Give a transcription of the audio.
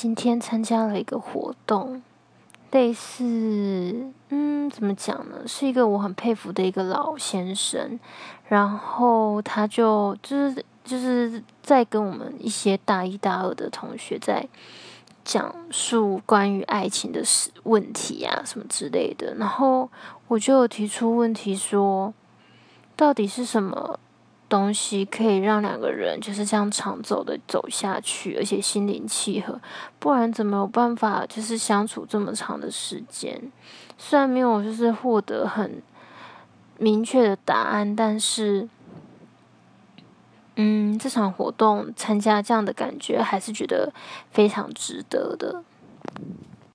今天参加了一个活动，类似，嗯，怎么讲呢？是一个我很佩服的一个老先生，然后他就就是就是在跟我们一些大一、大二的同学在讲述关于爱情的事问题啊，什么之类的。然后我就提出问题说，到底是什么？东西可以让两个人就是这样长走的走下去，而且心灵契合，不然怎么有办法就是相处这么长的时间？虽然没有就是获得很明确的答案，但是，嗯，这场活动参加这样的感觉还是觉得非常值得的。